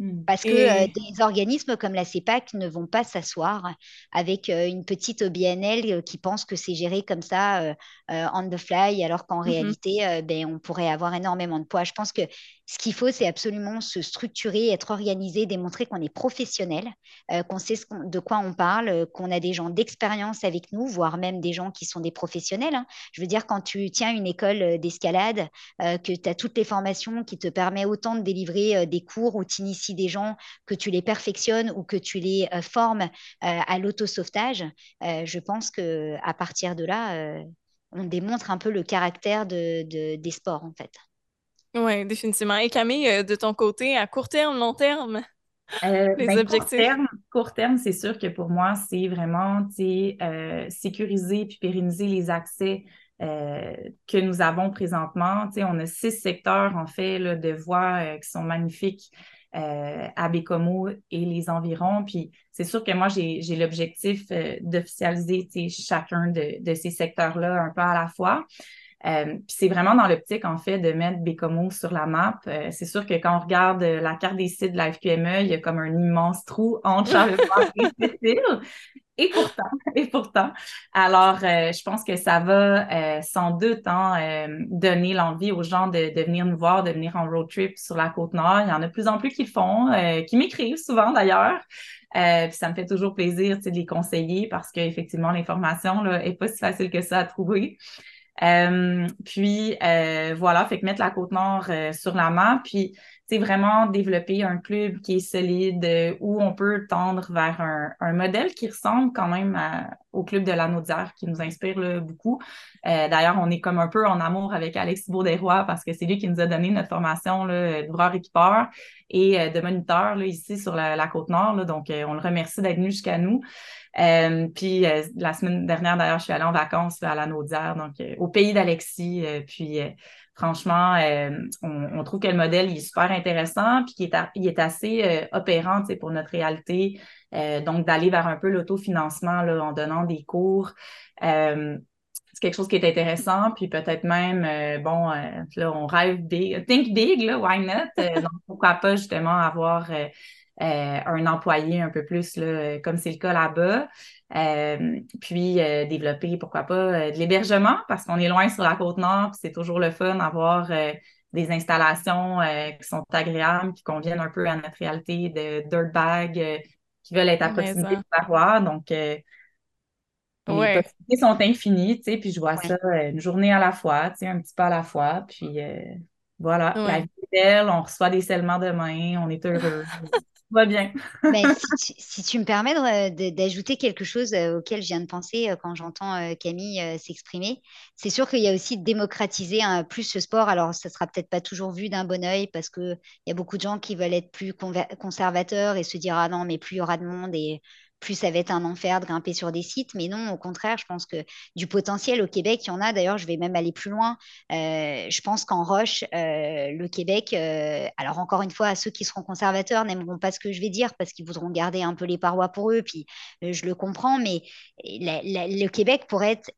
Mmh. Parce que euh, des organismes comme la CEPAC ne vont pas s'asseoir avec euh, une petite OBNL euh, qui pense que c'est géré comme ça on the fly, alors qu'en mmh réalité, ben, on pourrait avoir énormément de poids. Je pense que Ce qu'il faut, c'est absolument se structurer, être organisé, démontrer qu'on est professionnel, euh, qu'on sait de quoi on parle, euh, qu'on a des gens d'expérience avec nous, voire même des gens qui sont des professionnels. Hein. Je veux dire, quand tu tiens une école euh, d'escalade, que tu as toutes les formations qui te permettent autant de délivrer des cours où tu des gens, que tu les perfectionnes ou que tu les formes à l'autosauvetage, je pense qu'à partir de là, on démontre un peu le caractère de, des sports, en fait. Oui, définitivement. Et Camille, euh, de ton côté, à court terme, long terme, euh, les ben, objectifs? Court terme, c'est sûr que pour moi, c'est vraiment euh, sécuriser puis pérenniser les accès que nous avons présentement. on a six secteurs, en fait, là, de voies qui sont magnifiques à Bécomo et les environs. Puis c'est sûr que moi, j'ai l'objectif d'officialiser chacun de, de ces secteurs-là un peu à la fois. Euh, c'est vraiment dans l'optique, en fait, de mettre Bécomo sur la map. Euh, c'est sûr que quand on regarde la carte des sites de la FQME, il y a comme un immense trou entre Charlevoix et Cécile. Et pourtant, et pourtant. Alors, euh, je pense que ça va sans doute hein, donner l'envie aux gens de, de, venir nous voir, de venir en road trip sur la côte nord. Il y en a de plus en plus qui le font, qui m'écrivent souvent d'ailleurs. puis ça me fait toujours plaisir de les conseiller parce qu'effectivement, l'information n'est pas si facile que ça à trouver. Euh, puis euh, voilà, fait que mettre la Côte-Nord euh, sur la map, puis c'est vraiment développer un club qui est solide, où on peut tendre vers un, modèle qui ressemble quand même au club de la Naudière, qui nous inspire beaucoup. D'ailleurs, on est comme un peu en amour avec Alexis Baudéroy parce que c'est lui qui nous a donné notre formation d'ouvreur-équipeur et de moniteur là, ici sur la, Côte-Nord. Donc, on le remercie d'être venu jusqu'à nous. Euh, puis euh, la semaine dernière, d'ailleurs, je suis allée en vacances à la Naudière, donc euh, au pays d'Alexis. puis franchement, on, trouve que le modèle est super intéressant, puis qu'il est, il est assez opérant pour notre réalité. donc, d'aller vers un peu l'autofinancement en donnant des cours c'est quelque chose qui est intéressant, puis peut-être même, bon, là, on rêve big, think big, là, why not? donc, pourquoi pas justement avoir euh, un employé un peu plus, là, comme c'est le cas là-bas. Euh, puis euh, développer, pourquoi pas, de l'hébergement, parce qu'on est loin sur la côte nord, puis c'est toujours le fun d'avoir des installations qui sont agréables, qui conviennent un peu à notre réalité de dirtbag, qui veulent être à proximité du paroi. Donc, les possibilités sont infinies, tu sais, puis je vois ça une journée à la fois, tu sais, un petit peu à la fois, puis voilà, la vie est belle, on reçoit des scellements demain, on est heureux. va bien. si, tu, me permets d'ajouter quelque chose euh, auquel je viens de penser euh, quand j'entends euh, Camille s'exprimer, c'est sûr qu'il y a aussi démocratiser plus ce sport. Alors, ça sera peut-être pas toujours vu d'un bon oeil parce qu'il y a beaucoup de gens qui veulent être plus conservateurs et se dire ah non, mais plus il y aura de monde et plus ça va être un enfer de grimper sur des sites. Mais non, au contraire, je pense que du potentiel au Québec, il y en a. D'ailleurs, je vais même aller plus loin. Euh, je pense qu'en Roche, euh, le Québec, euh, alors encore une fois, ceux qui seront conservateurs n'aimeront pas ce que je vais dire parce qu'ils voudront garder un peu les parois pour eux. Puis je le comprends, mais le Québec pourrait être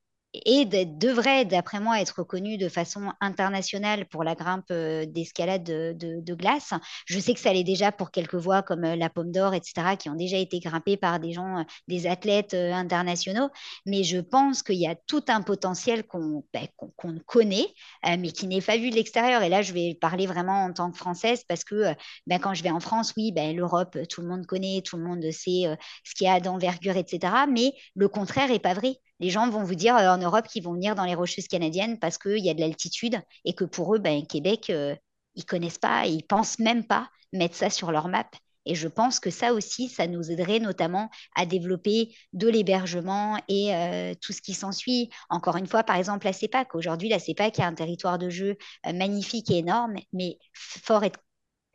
et devrait, d'après moi, être reconnu de façon internationale pour la grimpe euh, d'escalade de, glace. Je sais que ça l'est déjà pour quelques voies comme euh, la Pomme d'Or, etc., qui ont déjà été grimpées par des gens, euh, des athlètes internationaux. Mais je pense qu'il y a tout un potentiel qu'on ben, connaît, mais qui n'est pas vu de l'extérieur. Et là, je vais parler vraiment en tant que Française parce que ben, quand je vais en France, oui, ben, l'Europe, tout le monde connaît, tout le monde sait ce qu'il y a d'envergure, etc. Mais le contraire n'est pas vrai les gens vont vous dire euh, en Europe qu'ils vont venir dans les Rocheuses canadiennes parce qu'il y a de l'altitude et que pour eux, ben, Québec, euh, ils connaissent pas, ils pensent même pas mettre ça sur leur map. Et je pense que ça aussi, ça nous aiderait notamment à développer de l'hébergement et euh, tout ce qui s'ensuit. Encore une fois, par exemple, la CEPAC. Aujourd'hui, la CEPAC a un territoire de jeu magnifique et énorme, mais fort est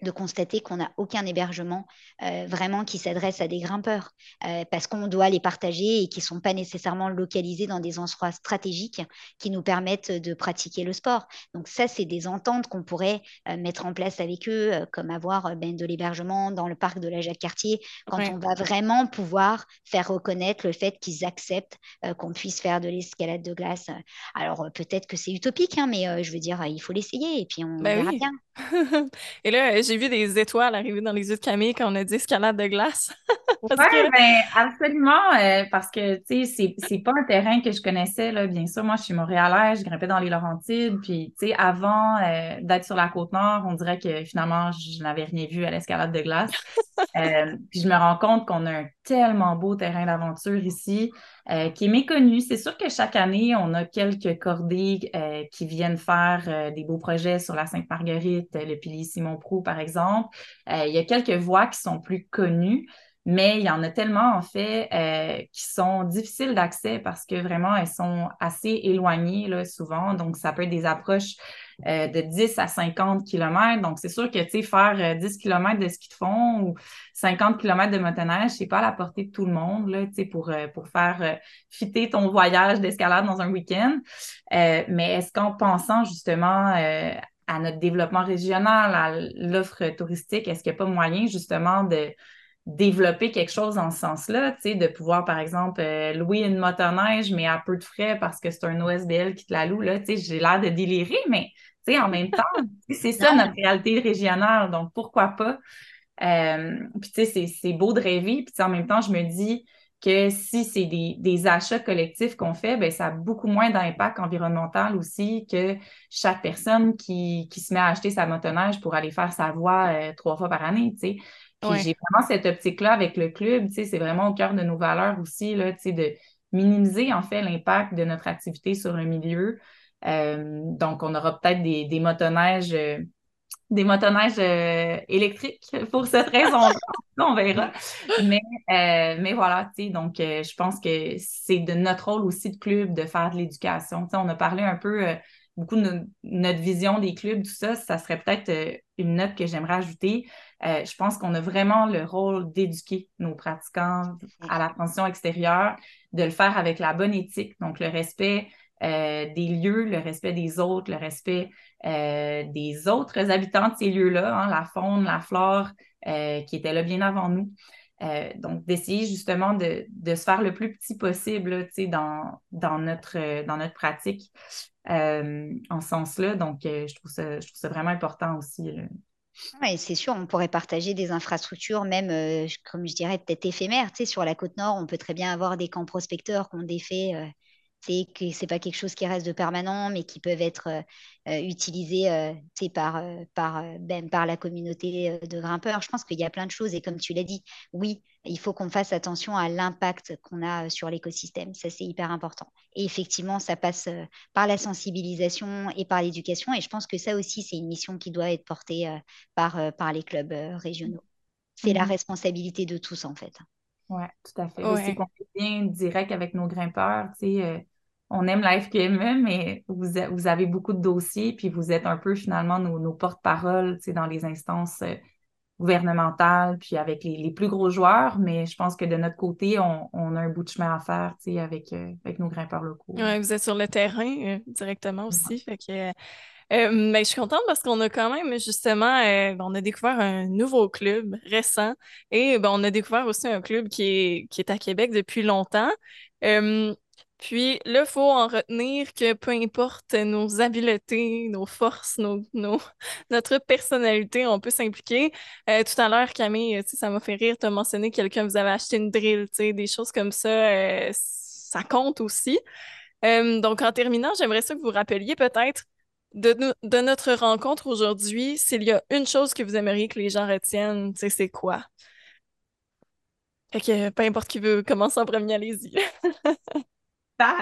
de constater qu'on n'a aucun hébergement euh, vraiment qui s'adresse à des grimpeurs euh, parce qu'on doit les partager et qui ne sont pas nécessairement localisés dans des endroits stratégiques qui nous permettent de pratiquer le sport. Donc ça, c'est des ententes qu'on pourrait euh, mettre en place avec eux, comme avoir ben, de l'hébergement dans le parc de la Jacques-Cartier, quand on va vraiment pouvoir faire reconnaître le fait qu'ils acceptent qu'on puisse faire de l'escalade de glace. Alors peut-être que c'est utopique, hein, mais je veux dire, il faut l'essayer et puis on ben verra bien. et là, j'ai vu des étoiles arriver dans les yeux de Camille quand on a dit escalade de glace. Oui, ben, absolument, euh, parce que, tu sais, c'est pas un terrain que je connaissais, là, bien sûr. Moi, je suis montréalaise, je grimpais dans les Laurentides, puis, tu sais, avant euh, d'être sur la Côte-Nord, on dirait que, finalement, je n'avais rien vu à l'escalade de glace. Euh, puis je me rends compte qu'on a un tellement beau terrain d'aventure ici qui est méconnu. C'est sûr que chaque année, on a quelques cordées qui viennent faire des beaux projets sur la Sainte-Marguerite, le pilier Simon-Prou, par exemple. il y a quelques voies qui sont plus connues mais il y en a tellement, en fait, euh, qui sont difficiles d'accès parce que vraiment, elles sont assez éloignées, là, souvent. Donc, ça peut être des approches euh, de 10 à 50 km. Donc, c'est sûr que, tu sais, faire 10 euh, km de ski de fond ou 50 km de motoneige, c'est pas à la portée de tout le monde, là, tu sais, pour, pour faire fitter ton voyage d'escalade dans un week-end. mais est-ce qu'en pensant, justement, à notre développement régional, à l'offre touristique, est-ce qu'il n'y a pas moyen, justement, de développer quelque chose dans ce sens-là, tu sais, de pouvoir, par exemple, euh, louer une motoneige, mais à peu de frais parce que c'est un OSBL qui te la loue, là, tu sais, j'ai l'air de délirer, mais, tu sais, en même temps, c'est ça notre réalité régionale, donc pourquoi pas? Euh, puis, tu sais, c'est beau de rêver, puis en même temps, je me dis que si c'est des, des, achats collectifs qu'on fait, ben ça a beaucoup moins d'impact environnemental aussi que chaque personne qui, qui, se met à acheter sa motoneige pour aller faire sa voie euh, trois fois par année, tu sais. Puis j'ai vraiment cette optique-là avec le club, tu sais, c'est vraiment au cœur de nos valeurs aussi, là, tu sais, de minimiser en fait l'impact de notre activité sur un milieu. Euh, donc, on aura peut-être des, des motoneiges, euh, des motoneiges euh, électriques pour cette raison-là. on verra. Mais, mais voilà, tu sais, donc je pense que c'est de notre rôle aussi de club de faire de l'éducation. Tu sais, on a parlé un peu beaucoup de notre vision des clubs, tout ça, ça serait peut-être une note que j'aimerais ajouter. Euh, je pense qu'on a vraiment le rôle d'éduquer nos pratiquants à la transition extérieure, de le faire avec la bonne éthique, donc le respect euh, des lieux, le respect des autres, le respect euh, des autres habitants de ces lieux-là, hein, la faune, la flore, qui étaient là bien avant nous. donc, d'essayer justement de, se faire le plus petit possible dans, dans, notre, dans notre pratique en ce sens-là. Donc, je, trouve ça, je trouve ça vraiment important aussi. Oui, c'est sûr, on pourrait partager des infrastructures, même, euh, comme je dirais, peut-être éphémères. Tu sais, sur la côte nord, on peut très bien avoir des camps prospecteurs qu'on défait euh, c'est que c'est pas quelque chose qui reste de permanent, mais qui peuvent être euh, euh, utilisés euh, par, par, ben, par la communauté de grimpeurs. Je pense qu'il y a plein de choses. Et comme tu l'as dit, oui, il faut qu'on fasse attention à l'impact qu'on a sur l'écosystème. Ça, c'est hyper important. Et effectivement, ça passe par la sensibilisation et par l'éducation. Et je pense que ça aussi, c'est une mission qui doit être portée par, par les clubs régionaux. C'est la mmh responsabilité de tous, en fait. Oui, tout à fait. C'est qu'on est bien direct avec nos grimpeurs. Tu sais, on aime la FQME, mais vous, vous, avez beaucoup de dossiers, puis vous êtes un peu finalement nos, porte-paroles dans les instances euh, gouvernementales, puis avec les, plus gros joueurs, mais je pense que de notre côté, on, a un bout de chemin à faire avec, euh, avec nos grimpeurs locaux. Oui, vous êtes sur le terrain euh, directement aussi, fait que... mais je suis contente parce qu'on a quand même justement, on a découvert un nouveau club récent et ben, on a découvert aussi un club qui est, qui est à Québec depuis longtemps. Puis là, il faut en retenir que peu importe nos habiletés, nos forces, nos, notre personnalité, on peut s'impliquer. Euh, tout à l'heure, Camille, ça m'a fait rire, tu as mentionné quelqu'un, vous avez acheté une drill, des choses comme ça, euh, ça compte aussi. Euh, donc, en terminant, j'aimerais ça que vous rappeliez peut-être de, de, notre rencontre aujourd'hui, s'il y a une chose que vous aimeriez que les gens retiennent, c'est quoi? Fait que peu importe qui veut commencer en premier, allez-y.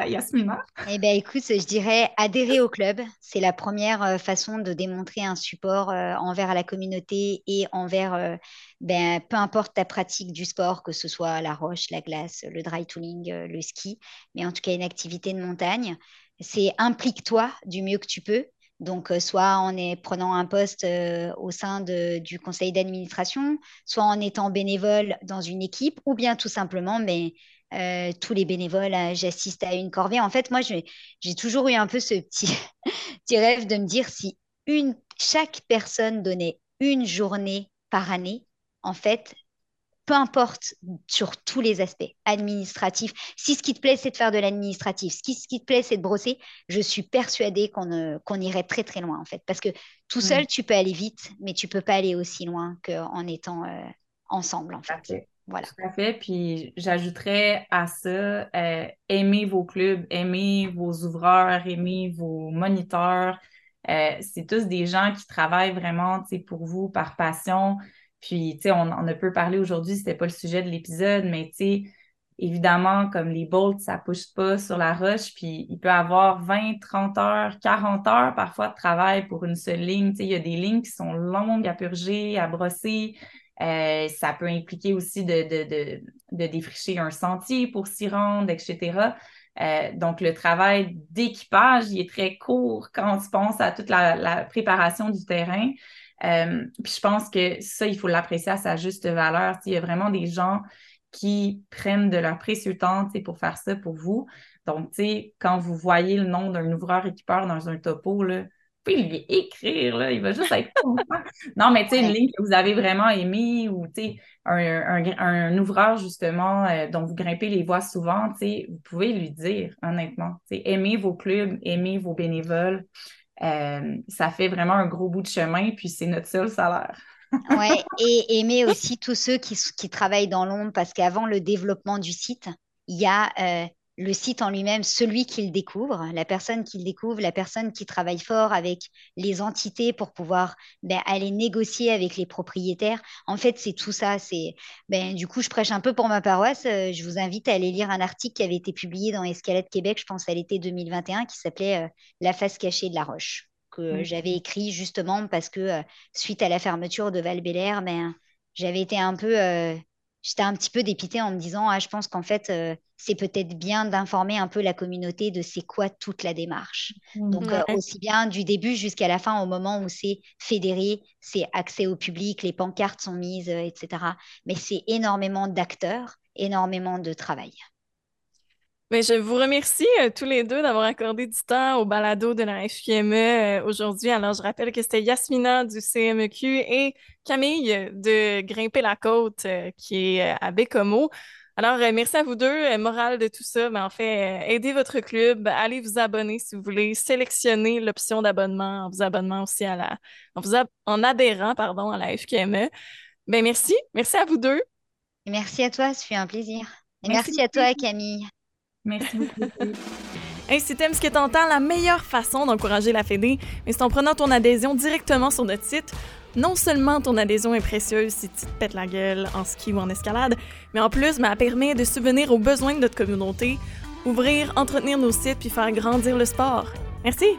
Yasmina? Eh bien, écoute, je dirais adhérer au club. C'est la première euh, façon de démontrer un support euh, envers la communauté et envers, euh, ben, peu importe ta pratique du sport, que ce soit la roche, la glace, le dry tooling, le ski, mais en tout cas une activité de montagne. C'est implique-toi du mieux que tu peux. Donc, soit en prenant un poste au sein du conseil d'administration, soit en étant bénévole dans une équipe, ou bien tout simplement, mais euh, tous les bénévoles, euh, j'assiste à une corvée. En fait, moi, j'ai toujours eu un peu ce petit, petit rêve de me dire si chaque personne donnait une journée par année, en fait, peu importe sur tous les aspects administratifs. Si ce qui te plaît, c'est de faire de l'administratif, ce qui, ce qui te plaît, c'est de brosser, je suis persuadée qu'on irait très très loin en fait. Parce que tout seul, tu peux aller vite, mais tu peux pas aller aussi loin qu'en étant euh, ensemble en fait. Voilà. Tout à fait. Puis j'ajouterais à ça, euh, aimez vos clubs, aimez vos ouvreurs, aimez vos moniteurs. Euh, c'est tous des gens qui travaillent vraiment pour vous par passion. Puis, on, on a peu parlé aujourd'hui, c'était pas le sujet de l'épisode, mais évidemment, comme les bolts, ça pousse pas sur la roche, puis il peut avoir 20, 30 heures, 40 heures parfois de travail pour une seule ligne. il y a des lignes qui sont longues à purger, à brosser. Euh, ça peut impliquer aussi de, de, défricher un sentier pour s'y rendre, etc. Euh, donc, le travail d'équipage, il est très court quand on se pense à toute la, préparation du terrain. Euh, puis je pense que ça, il faut l'apprécier à sa juste valeur. Il y a vraiment des gens qui prennent de leur précieux temps pour faire ça pour vous. Donc, quand vous voyez le nom d'un ouvreur équipeur dans un topo, là, pouvez lui écrire, là, il va juste être content. non, mais tu sais, une ligne que vous avez vraiment aimée ou tu sais, un, un, ouvreur justement euh, dont vous grimpez les voies souvent, tu sais, vous pouvez lui dire, honnêtement. Tu aimez vos clubs, aimez vos bénévoles. Euh, ça fait vraiment un gros bout de chemin, puis c'est notre seul salaire. oui, et aimer aussi tous ceux qui, qui travaillent dans l'ombre, parce qu'avant le développement du site, il y a euh, le site en lui-même, celui qui le découvre, la personne qui le découvre, la personne qui travaille fort avec les entités pour pouvoir ben, aller négocier avec les propriétaires. En fait, c'est tout ça. C'est ben, du coup, je prêche un peu pour ma paroisse. Euh, je vous invite à aller lire un article qui avait été publié dans Escalade Québec, je pense à l'été 2021, qui s'appelait euh, La face cachée de la roche, que j'avais écrit justement parce que euh, suite à la fermeture de val ben, j'avais été un peu j'étais un petit peu dépitée en me disant ah je pense qu'en fait c'est peut-être bien d'informer un peu la communauté de c'est quoi toute la démarche. Mmh. Donc euh, aussi bien du début jusqu'à la fin au moment où c'est fédéré, c'est accès au public, les pancartes sont mises, euh, etc. Mais c'est énormément d'acteurs, énormément de travail. Mais je vous remercie euh, tous les deux d'avoir accordé du temps au balado de la FQME aujourd'hui. Alors, je rappelle que c'était Yasmina du CMEQ et Camille de Grimper la Côte qui est à Bécomo. Alors, merci à vous deux. morale de tout ça, mais en fait, aidez votre club, allez vous abonner si vous voulez, sélectionnez l'option d'abonnement en vous abonnant aussi à la, en, vous en adhérant, pardon, à la FQME. Ben, merci. Merci à vous deux. Merci à toi, ce fut un plaisir. Et merci à toi, Camille. Merci beaucoup. Hey, si t'aimes ce que t'entends, la meilleure façon d'encourager la Fédé, c'est en prenant ton adhésion directement sur notre site. Non seulement ton adhésion est précieuse si tu te pètes la gueule en ski ou en escalade, mais en plus, ben, elle permet de subvenir aux besoins de notre communauté, ouvrir, entretenir nos sites puis faire grandir le sport. Merci!